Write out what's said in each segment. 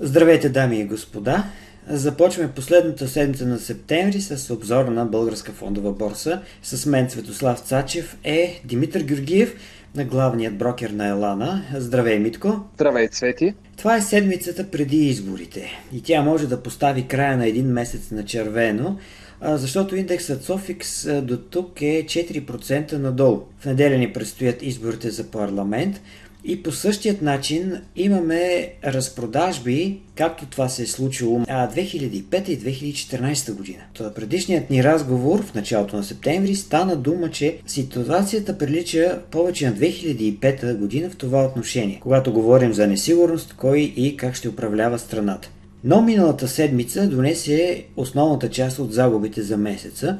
Здравейте, дами и господа! Започваме последната седмица на септември с обзора на Българска фондова борса. С мен Светослав Цачев е Димитър Георгиев, на главният брокер на Елана. Здравей, Митко! Здравей, Цвети! Това е седмицата преди изборите и тя може да постави края на един месец на червено, защото индексът Софикс до тук е 4% надолу. В неделя ни предстоят изборите за парламент – и по същият начин имаме разпродажби, както това се е случило 2005 и 2014 година. Това предишният ни разговор в началото на септември стана дума, че ситуацията прилича повече на 2005 година в това отношение, когато говорим за несигурност, кой и как ще управлява страната. Но миналата седмица донесе основната част от загубите за месеца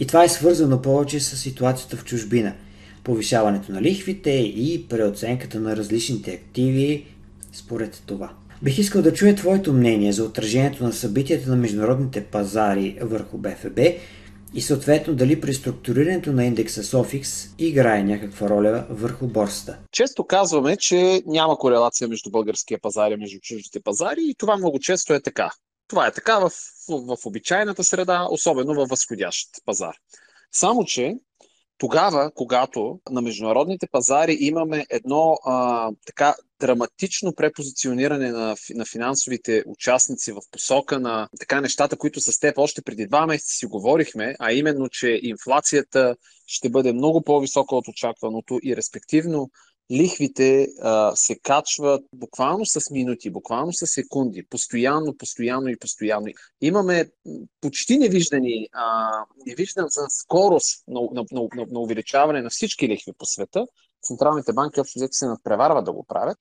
и това е свързано повече с ситуацията в чужбина – повишаването на лихвите и преоценката на различните активи според това. Бих искал да чуя твоето мнение за отражението на събитията на международните пазари върху БФБ и съответно дали преструктурирането на индекса Софикс играе някаква роля върху борста. Често казваме, че няма корелация между българския пазар и между чуждите пазари и това много често е така. Това е така в, в, в обичайната среда, особено във възходящ пазар. Само, че тогава, когато на международните пазари имаме едно а, така драматично препозициониране на, на финансовите участници в посока на така нещата, които с теб още преди два месеца си говорихме, а именно, че инфлацията ще бъде много по-висока от очакваното и респективно лихвите а, се качват буквално с минути, буквално с секунди, постоянно, постоянно и постоянно. Имаме почти невиждани, а, невиждан за скорост на, на, на, на, увеличаване на всички лихви по света. Централните банки общо взето се надпреварват да го правят.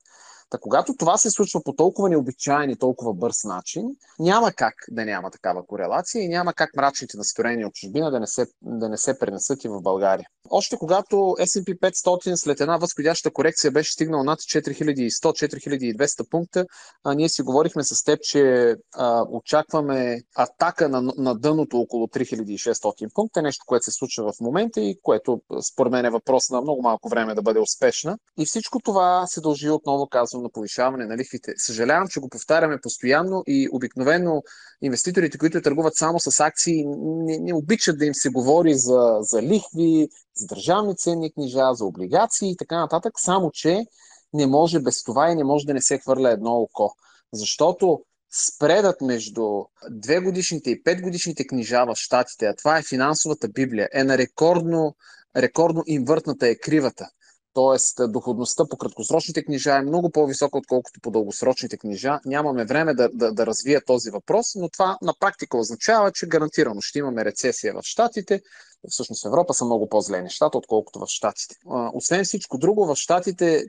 Та когато това се случва по толкова необичайен и толкова бърз начин, няма как да няма такава корелация и няма как мрачните настроения от чужбина да не се, да не се пренесат и в България. Още когато S&P 500 след една възходяща корекция беше стигнал над 4100-4200 пункта, а, ние си говорихме с теб, че а, очакваме атака на, на дъното около 3600 пункта, нещо, което се случва в момента и което според мен е въпрос на много малко време да бъде успешна. И всичко това се дължи отново, казвам, на повишаване на лихвите. Съжалявам, че го повтаряме постоянно и обикновено инвеститорите, които търгуват само с акции, не, не обичат да им се говори за, за лихви, за държавни ценни книжа, за облигации и така нататък, само че не може без това и не може да не се хвърля едно око. Защото спредът между две годишните и пет годишните книжа в Штатите, а това е финансовата библия, е на рекордно, рекордно инвъртната е кривата. Тоест, доходността по краткосрочните книжа е много по-висока, отколкото по дългосрочните книжа. Нямаме време да, да, да развия този въпрос, но това на практика означава, че гарантирано ще имаме рецесия в Штатите. Всъщност в Европа са много по-зле нещата, отколкото в Штатите. Освен всичко друго, в Штатите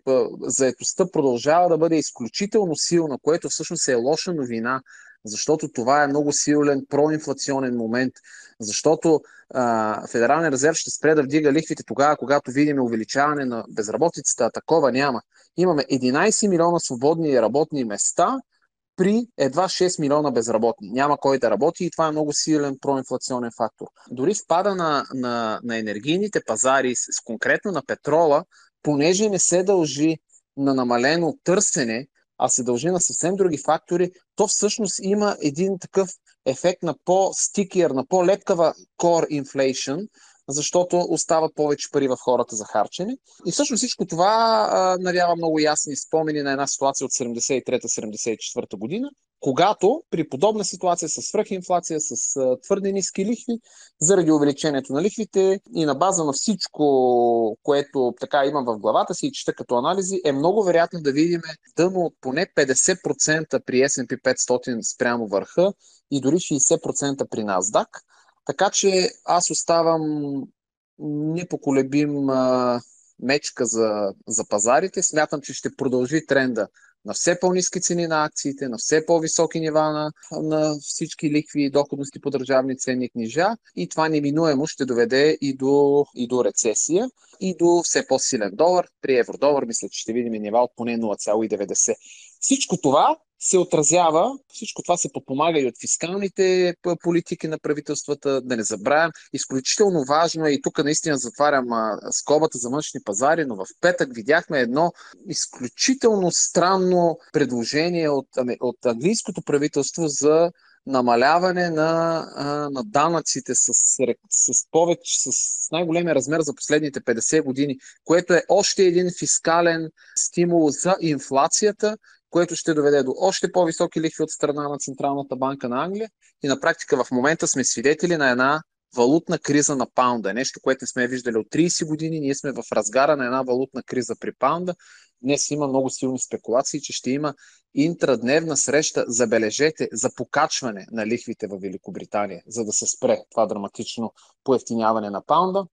заетостта продължава да бъде изключително силна, което всъщност е лоша новина защото това е много силен проинфлационен момент, защото а, Федералния резерв ще спре да вдига лихвите тогава, когато видим увеличаване на безработицата, а такова няма. Имаме 11 милиона свободни работни места при едва 6 милиона безработни. Няма кой да работи и това е много силен проинфлационен фактор. Дори спада на, на, на енергийните пазари, с, конкретно на петрола, понеже не се дължи на намалено търсене, а се дължи на съвсем други фактори, то всъщност има един такъв ефект на по-стикер, на по-лепкава core inflation, защото остават повече пари в хората за харчене. И всъщност всичко това навява много ясни спомени на една ситуация от 73-74 година, когато при подобна ситуация с свръхинфлация, с твърде ниски лихви, заради увеличението на лихвите и на база на всичко, което така имам в главата си и чета като анализи, е много вероятно да видим дъно от поне 50% при S&P 500 спрямо върха и дори 60% при NASDAQ. Така че аз оставам непоколебим мечка за, за пазарите. Смятам, че ще продължи тренда на все по-низки цени на акциите, на все по-високи нива на, на всички ликви и доходности по държавни ценни книжа и това неминуемо ще доведе и до, и до рецесия и до все по-силен долар. При евро-долар мисля, че ще видим нива от поне 0,90. Всичко това се отразява, всичко това се подпомага и от фискалните политики на правителствата, да не забравям. Изключително важно е и тук наистина затварям скобата за външни пазари, но в петък видяхме едно изключително странно предложение от, от английското правителство за намаляване на, на данъците с, с повече, с най-големия размер за последните 50 години, което е още един фискален стимул за инфлацията, което ще доведе до още по-високи лихви от страна на Централната банка на Англия. И на практика в момента сме свидетели на една валутна криза на паунда. Нещо, което не сме виждали от 30 години. Ние сме в разгара на една валутна криза при паунда. Днес има много силни спекулации, че ще има интрадневна среща, забележете, за покачване на лихвите в Великобритания, за да се спре това драматично поевтиняване на паунда,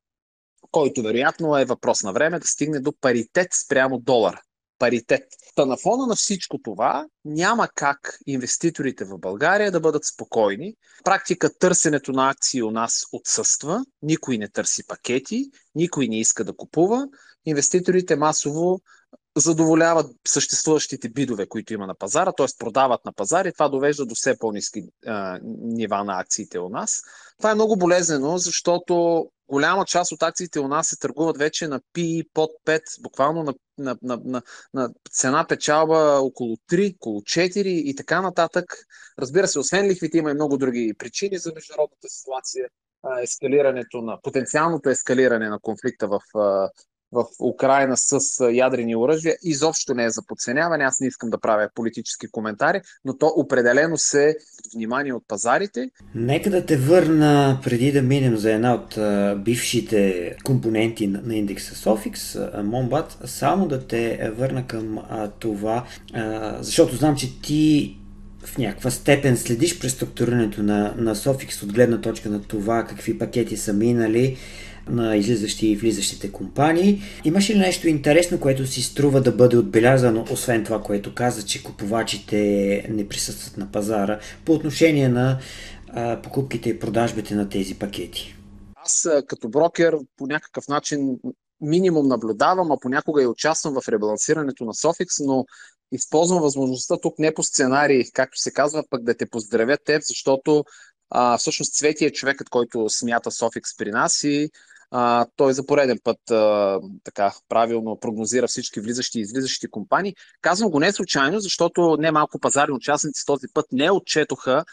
който вероятно е въпрос на време да стигне до паритет спрямо долара паритет. Та на фона на всичко това няма как инвеститорите в България да бъдат спокойни. Практика търсенето на акции у нас отсъства, никой не търси пакети, никой не иска да купува. Инвеститорите масово задоволяват съществуващите бидове, които има на пазара, т.е. продават на пазар и това довежда до все по-низки а, нива на акциите у нас. Това е много болезнено, защото голяма част от акциите у нас се търгуват вече на PI под 5, буквално на, на, на, на, на цена печалба около 3, около 4 и така нататък. Разбира се, освен лихвите има и много други причини за международната ситуация ескалирането на, потенциалното ескалиране на конфликта в в Украина с ядрени оръжия изобщо не е за подценяване. Аз не искам да правя политически коментари, но то определено се внимание от пазарите. Нека да те върна преди да минем за една от бившите компоненти на индекса Sofix, Момбат, само да те върна към това, защото знам, че ти в някаква степен следиш преструктурирането на, на Sofix от гледна точка на това какви пакети са минали, на излизащи и влизащите компании. Имаше ли нещо интересно, което си струва да бъде отбелязано, освен това, което каза, че купувачите не присъстват на пазара, по отношение на а, покупките и продажбите на тези пакети? Аз като брокер по някакъв начин минимум наблюдавам, а понякога и участвам в ребалансирането на Sofix, но използвам възможността тук не по сценарий, както се казва, пък да те поздравя теб, защото а, всъщност Цвети е човекът, който смята Sofix при нас и а, той за пореден път а, така правилно прогнозира всички влизащи и излизащи компании. Казвам го не случайно, защото не малко пазарни участници този път не отчетоха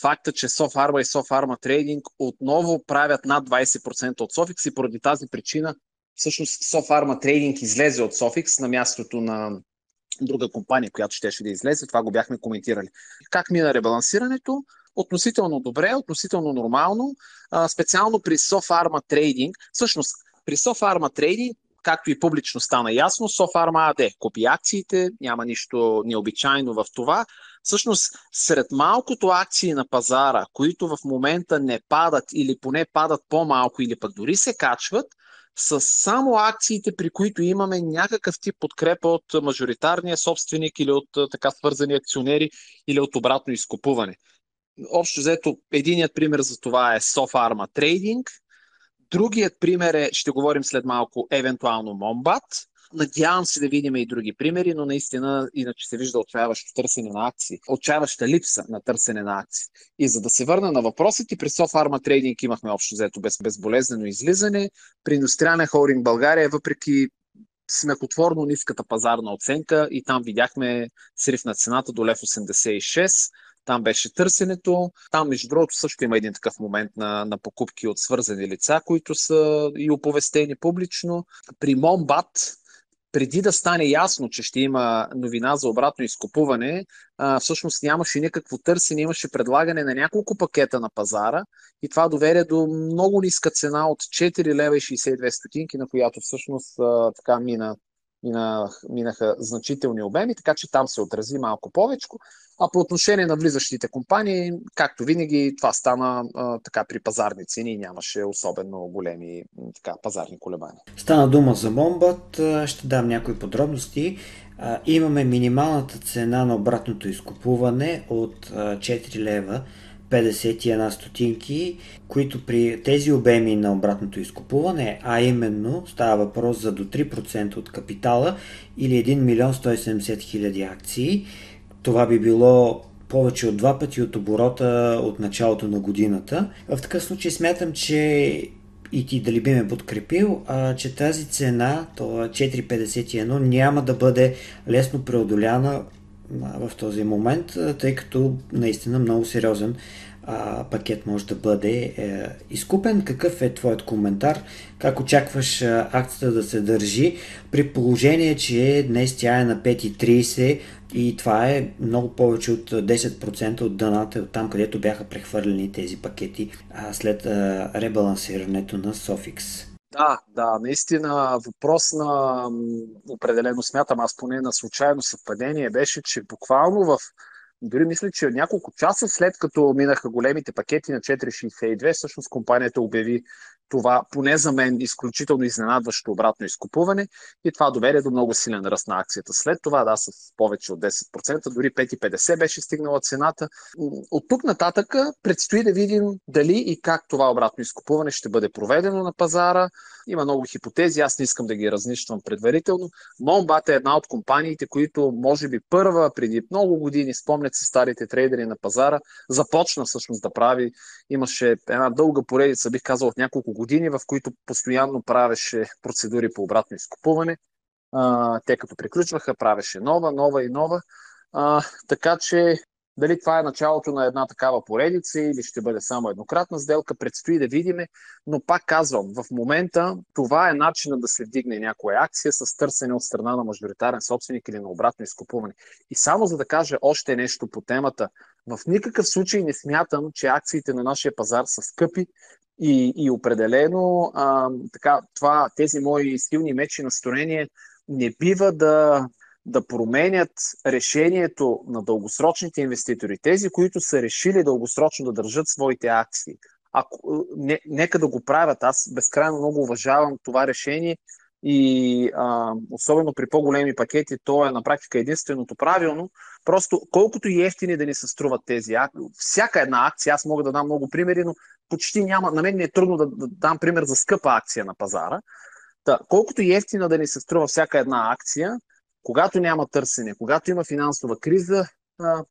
факта, че SoFarma и SoFarma Trading отново правят над 20% от Sofix и поради тази причина всъщност SoFarma Trading излезе от Sofix на мястото на друга компания, която щеше да излезе. Това го бяхме коментирали. Как мина ребалансирането? Относително добре, относително нормално, специално при SoFarma Trading. Всъщност, при SoFarma Trading, както и публично стана ясно, SoFarma AD купи акциите, няма нищо необичайно в това. Всъщност, сред малкото акции на пазара, които в момента не падат или поне падат по-малко или пък дори се качват, са само акциите, при които имаме някакъв тип подкрепа от мажоритарния собственик или от така свързани акционери или от обратно изкупуване. Общо взето, единият пример за това е SoFarma Trading. Другият пример е, ще говорим след малко, евентуално Mombat. Надявам се да видим и други примери, но наистина иначе се вижда отчаяващо търсене на акции, отчаяваща липса на търсене на акции. И за да се върна на въпросите, при SoFarma Trading имахме общо взето без, безболезнено излизане. При Индустриален холдинг България, въпреки смехотворно ниската пазарна оценка и там видяхме срив на цената до лев 86 там беше търсенето. Там, между другото, също има един такъв момент на, на покупки от свързани лица, които са и оповестени публично. При Момбат, преди да стане ясно, че ще има новина за обратно изкупуване, а, всъщност нямаше никакво търсене, имаше предлагане на няколко пакета на пазара и това доведе до много ниска цена от 4 лева и 62 стотинки, на която всъщност а, така мина минах, минаха значителни обеми, така че там се отрази малко повече. А по отношение на влизащите компании, както винаги, това стана а, така при пазарни цени нямаше особено големи така, пазарни колебания. Стана дума за Момбат, ще дам някои подробности. А, имаме минималната цена на обратното изкупуване от 4 лева 51 стотинки, които при тези обеми на обратното изкупуване, а именно става въпрос за до 3% от капитала или 1 милион 170 хиляди акции, това би било повече от два пъти от оборота от началото на годината. В такъв случай смятам, че и ти дали би ме подкрепил, а, че тази цена, то 4,51, няма да бъде лесно преодоляна в този момент, тъй като наистина много сериозен а, пакет може да бъде е, изкупен. Какъв е твоят коментар? Как очакваш а, акцията да се държи при положение, че днес тя е на 5,30 и това е много повече от 10% от дъната от там, където бяха прехвърлени тези пакети а, след а, ребалансирането на Sofix. Да, да, наистина въпрос на определено смятам, аз поне на случайно съвпадение беше, че буквално в дори мисля, че няколко часа след като минаха големите пакети на 4,62, всъщност компанията обяви това, поне за мен, изключително изненадващо обратно изкупуване и това доведе до много силен ръст на акцията. След това, да, с повече от 10%, дори 5,50 беше стигнала цената. От тук нататък предстои да видим дали и как това обратно изкупуване ще бъде проведено на пазара. Има много хипотези, аз не искам да ги разнищвам предварително. Момбат е една от компаниите, които може би първа преди много години, спомнят се старите трейдери на пазара, започна всъщност да прави. Имаше една дълга поредица, бих казал, от няколко години, в които постоянно правеше процедури по обратно изкупуване. А, те като приключваха, правеше нова, нова и нова. А, така че дали това е началото на една такава поредица или ще бъде само еднократна сделка, предстои да видим. Но пак казвам, в момента това е начина да се вдигне някоя акция с търсене от страна на мажоритарен собственик или на обратно изкупуване. И само за да кажа още нещо по темата, в никакъв случай не смятам, че акциите на нашия пазар са скъпи и, и определено а, така, това, тези мои силни мечи настроение не бива да, да променят решението на дългосрочните инвеститори, тези, които са решили дългосрочно да държат своите акции. Ако, не, нека да го правят. Аз безкрайно много уважавам това решение и а, особено при по-големи пакети, то е на практика единственото правилно. Просто колкото и ефтини да ни се струват тези акции, всяка една акция, аз мога да дам много примери, но почти няма, на мен не е трудно да, да дам пример за скъпа акция на пазара. Та, колкото и ефтина да ни се струва всяка една акция, когато няма търсене, когато има финансова криза, а,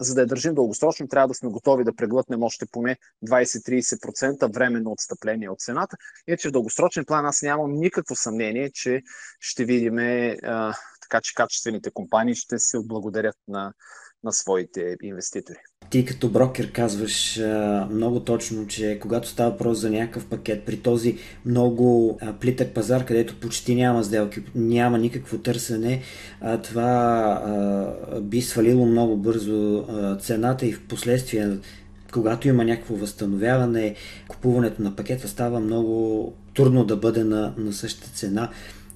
за да я държим дългосрочно, трябва да сме готови да преглътнем още поне 20-30% временно отстъпление от цената. Иначе в дългосрочен план аз нямам никакво съмнение, че ще видим така, че качествените компании ще се отблагодарят на, на своите инвеститори. Ти като брокер казваш много точно, че когато става въпрос за някакъв пакет, при този много плитък пазар, където почти няма сделки, няма никакво търсене, това би свалило много бързо цената и в последствие когато има някакво възстановяване, купуването на пакета става много трудно да бъде на, на същата цена,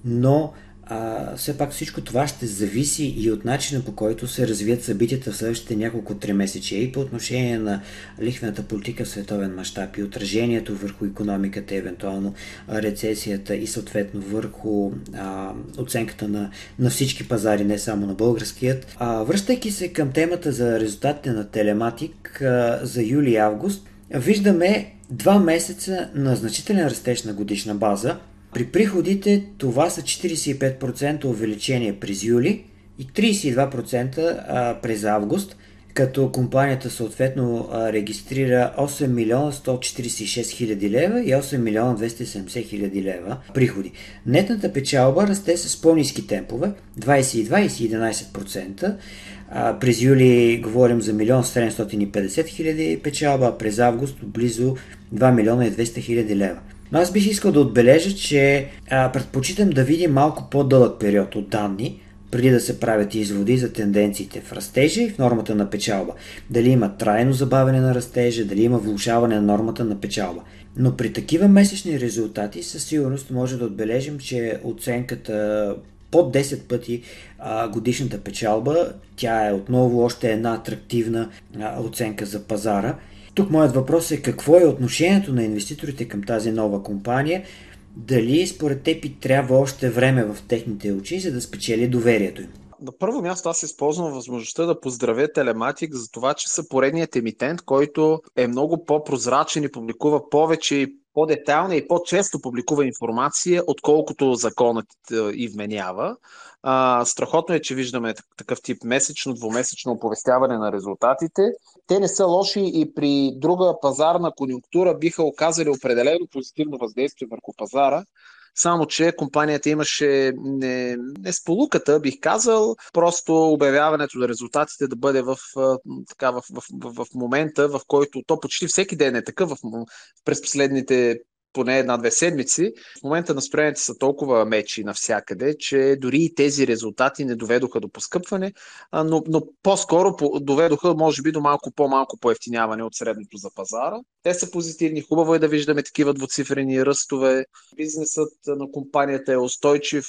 но а, все пак всичко това ще зависи и от начина по който се развият събитията в следващите няколко три месече и по отношение на лихвената политика в световен мащаб и отражението върху економиката, евентуално рецесията и съответно върху а, оценката на, на всички пазари, не само на българският. А, връщайки се към темата за резултатите на телематик а, за юли и август, виждаме два месеца на значителен растеж на годишна база – при приходите това са 45% увеличение през юли и 32% през август, като компанията съответно регистрира 8 милиона 146 хиляди лева и 8 милиона 270 хиляди лева приходи. Нетната печалба расте с по-низки темпове 22 и 11%. през юли говорим за 1 750 хиляди печалба, а през август близо 2 милиона и 200 хиляди лева. Но аз бих искал да отбележа, че а, предпочитам да видим малко по-дълъг период от данни, преди да се правят изводи за тенденциите в растежа и в нормата на печалба. Дали има трайно забавяне на растежа, дали има влушаване на нормата на печалба. Но при такива месечни резултати със сигурност може да отбележим, че оценката под 10 пъти а, годишната печалба, тя е отново още една атрактивна а, оценка за пазара – тук моят въпрос е какво е отношението на инвеститорите към тази нова компания, дали според теб и трябва още време в техните очи, за да спечели доверието им? на първо място аз използвам възможността да поздравя Телематик за това, че са поредният емитент, който е много по-прозрачен и публикува повече и по-детайлна и по-често публикува информация, отколкото законът е, и вменява. А, страхотно е, че виждаме такъв тип месечно, двумесечно оповестяване на резултатите. Те не са лоши и при друга пазарна конюнктура биха оказали определено позитивно въздействие върху пазара. Само, че компанията имаше не, не сполуката, бих казал, просто обявяването на резултатите да бъде в, така, в, в, в, в момента, в който то почти всеки ден е такъв в, през последните поне една-две седмици. В момента настроенията са толкова мечи навсякъде, че дори и тези резултати не доведоха до поскъпване, но, но по-скоро доведоха, може би, до малко по-малко поевтиняване от средното за пазара. Те са позитивни. Хубаво е да виждаме такива двуцифрени ръстове. Бизнесът на компанията е устойчив.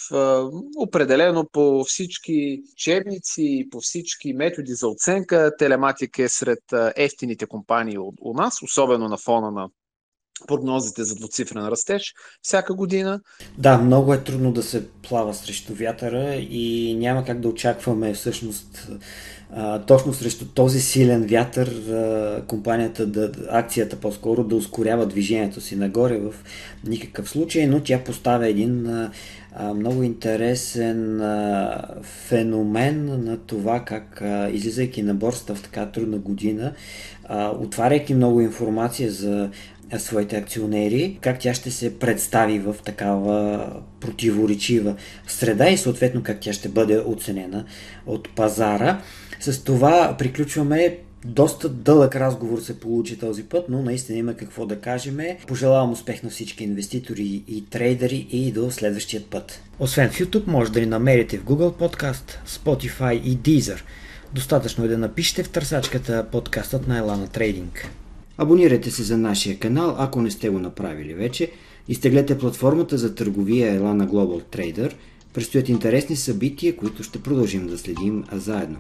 Определено по всички учебници, по всички методи за оценка. Телематик е сред ефтините компании у нас, особено на фона на прогнозите за двуцифрен растеж всяка година. Да, много е трудно да се плава срещу вятъра и няма как да очакваме всъщност точно срещу този силен вятър компанията, да, акцията по-скоро да ускорява движението си нагоре в никакъв случай, но тя поставя един много интересен феномен на това как излизайки на борста в така трудна година, отваряйки много информация за своите акционери, как тя ще се представи в такава противоречива среда и съответно как тя ще бъде оценена от пазара. С това приключваме доста дълъг разговор се получи този път, но наистина има какво да кажем. Пожелавам успех на всички инвеститори и трейдери и до следващия път. Освен в YouTube, може да ни намерите в Google Podcast, Spotify и Deezer. Достатъчно е да напишете в търсачката подкастът на Елана Трейдинг. Абонирайте се за нашия канал, ако не сте го направили вече. Изтеглете платформата за търговия Elana Global Trader. Предстоят интересни събития, които ще продължим да следим заедно.